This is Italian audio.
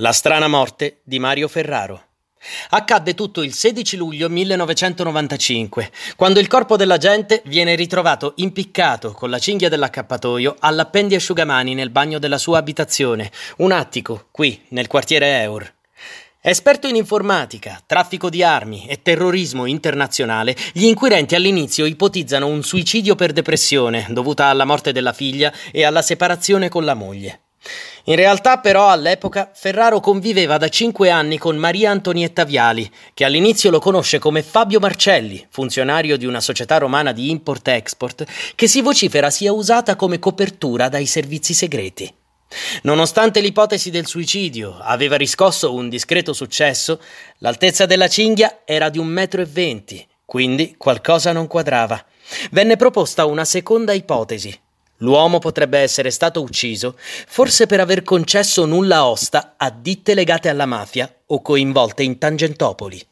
La strana morte di Mario Ferraro. Accadde tutto il 16 luglio 1995, quando il corpo dell'agente viene ritrovato impiccato con la cinghia dell'accappatoio all'appendiasciugamani nel bagno della sua abitazione, un attico, qui, nel quartiere Eur. Esperto in informatica, traffico di armi e terrorismo internazionale, gli inquirenti all'inizio ipotizzano un suicidio per depressione dovuta alla morte della figlia e alla separazione con la moglie. In realtà però all'epoca Ferraro conviveva da cinque anni con Maria Antonietta Viali, che all'inizio lo conosce come Fabio Marcelli, funzionario di una società romana di import-export, che si vocifera sia usata come copertura dai servizi segreti. Nonostante l'ipotesi del suicidio aveva riscosso un discreto successo, l'altezza della cinghia era di un metro e venti, quindi qualcosa non quadrava. Venne proposta una seconda ipotesi, L'uomo potrebbe essere stato ucciso forse per aver concesso nulla osta a ditte legate alla mafia o coinvolte in Tangentopoli.